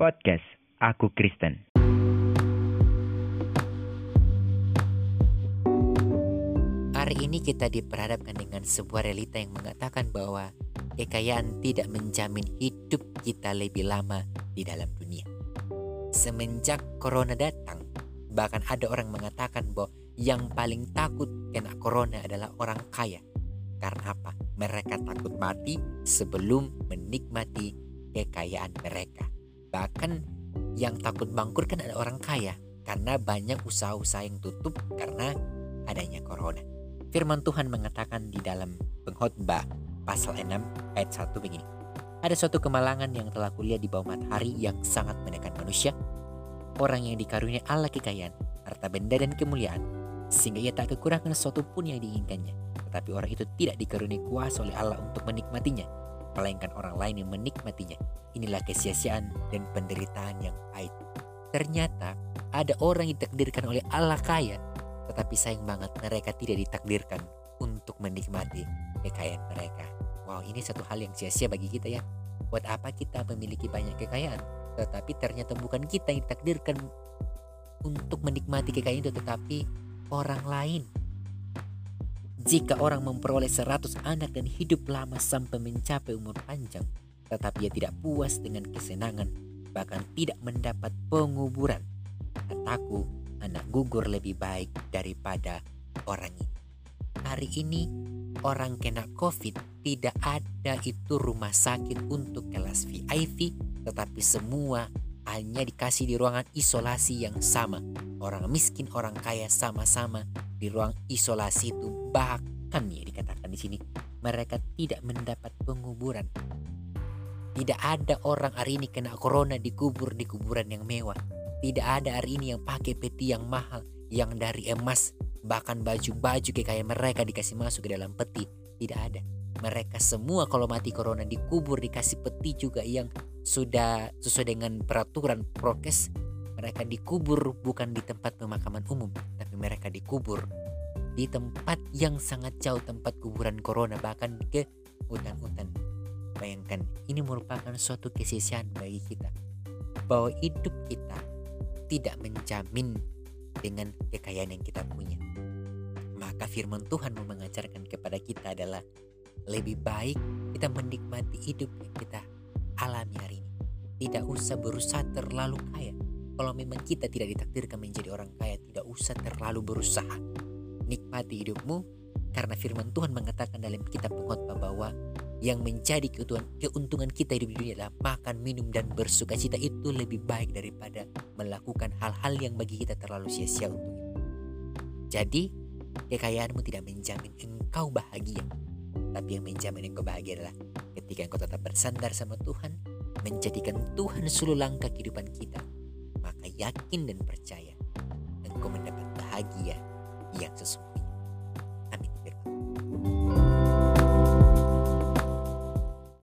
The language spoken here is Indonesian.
Podcast Aku Kristen. Hari ini kita diperhadapkan dengan sebuah realita yang mengatakan bahwa kekayaan tidak menjamin hidup kita lebih lama di dalam dunia. Semenjak corona datang, bahkan ada orang mengatakan bahwa yang paling takut kena corona adalah orang kaya. Karena apa? Mereka takut mati sebelum menikmati kekayaan mereka. Bahkan yang takut bangkrut kan ada orang kaya karena banyak usaha-usaha yang tutup karena adanya corona. Firman Tuhan mengatakan di dalam pengkhotbah pasal 6 ayat 1 begini. Ada suatu kemalangan yang telah kulihat di bawah matahari yang sangat menekan manusia. Orang yang dikaruniai Allah kekayaan, harta benda dan kemuliaan, sehingga ia tak kekurangan sesuatu pun yang diinginkannya. Tetapi orang itu tidak dikaruniai kuasa oleh Allah untuk menikmatinya, melainkan orang lain yang menikmatinya. Inilah kesia-siaan dan penderitaan yang pahit. Ternyata ada orang yang ditakdirkan oleh Allah kaya, tetapi sayang banget mereka tidak ditakdirkan untuk menikmati kekayaan mereka. Wow, ini satu hal yang sia-sia bagi kita ya. Buat apa kita memiliki banyak kekayaan, tetapi ternyata bukan kita yang ditakdirkan untuk menikmati kekayaan itu, tetapi orang lain. Jika orang memperoleh 100 anak dan hidup lama sampai mencapai umur panjang, tetapi ia tidak puas dengan kesenangan, bahkan tidak mendapat penguburan, kataku, anak gugur lebih baik daripada orang ini. Hari ini orang kena COVID tidak ada itu rumah sakit untuk kelas VIP tetapi semua hanya dikasih di ruangan isolasi yang sama. Orang miskin, orang kaya sama-sama di ruang isolasi itu bahkan ya dikatakan di sini mereka tidak mendapat penguburan. Tidak ada orang hari ini kena corona dikubur di kuburan yang mewah tidak ada hari ini yang pakai peti yang mahal, yang dari emas, bahkan baju-baju kayak mereka dikasih masuk ke dalam peti. Tidak ada. Mereka semua kalau mati corona dikubur dikasih peti juga yang sudah sesuai dengan peraturan prokes. Mereka dikubur bukan di tempat pemakaman umum, tapi mereka dikubur di tempat yang sangat jauh tempat kuburan corona bahkan ke hutan-hutan. Bayangkan, ini merupakan suatu kesisian bagi kita bahwa hidup kita tidak menjamin dengan kekayaan yang kita punya. Maka firman Tuhan mengajarkan kepada kita adalah lebih baik kita menikmati hidup yang kita alami hari ini. Tidak usah berusaha terlalu kaya. Kalau memang kita tidak ditakdirkan menjadi orang kaya, tidak usah terlalu berusaha. Nikmati hidupmu karena firman Tuhan mengatakan dalam kitab pengkhotbah bahwa yang menjadi keuntungan, keuntungan kita hidup di dunia adalah makan, minum, dan bersuka cita itu lebih baik daripada melakukan hal-hal yang bagi kita terlalu sia-sia untuk itu. Jadi, kekayaanmu tidak menjamin engkau bahagia. Tapi yang menjamin engkau bahagia adalah ketika engkau tetap bersandar sama Tuhan, menjadikan Tuhan seluruh langkah kehidupan kita. Maka yakin dan percaya, engkau mendapat bahagia yang sesungguhnya.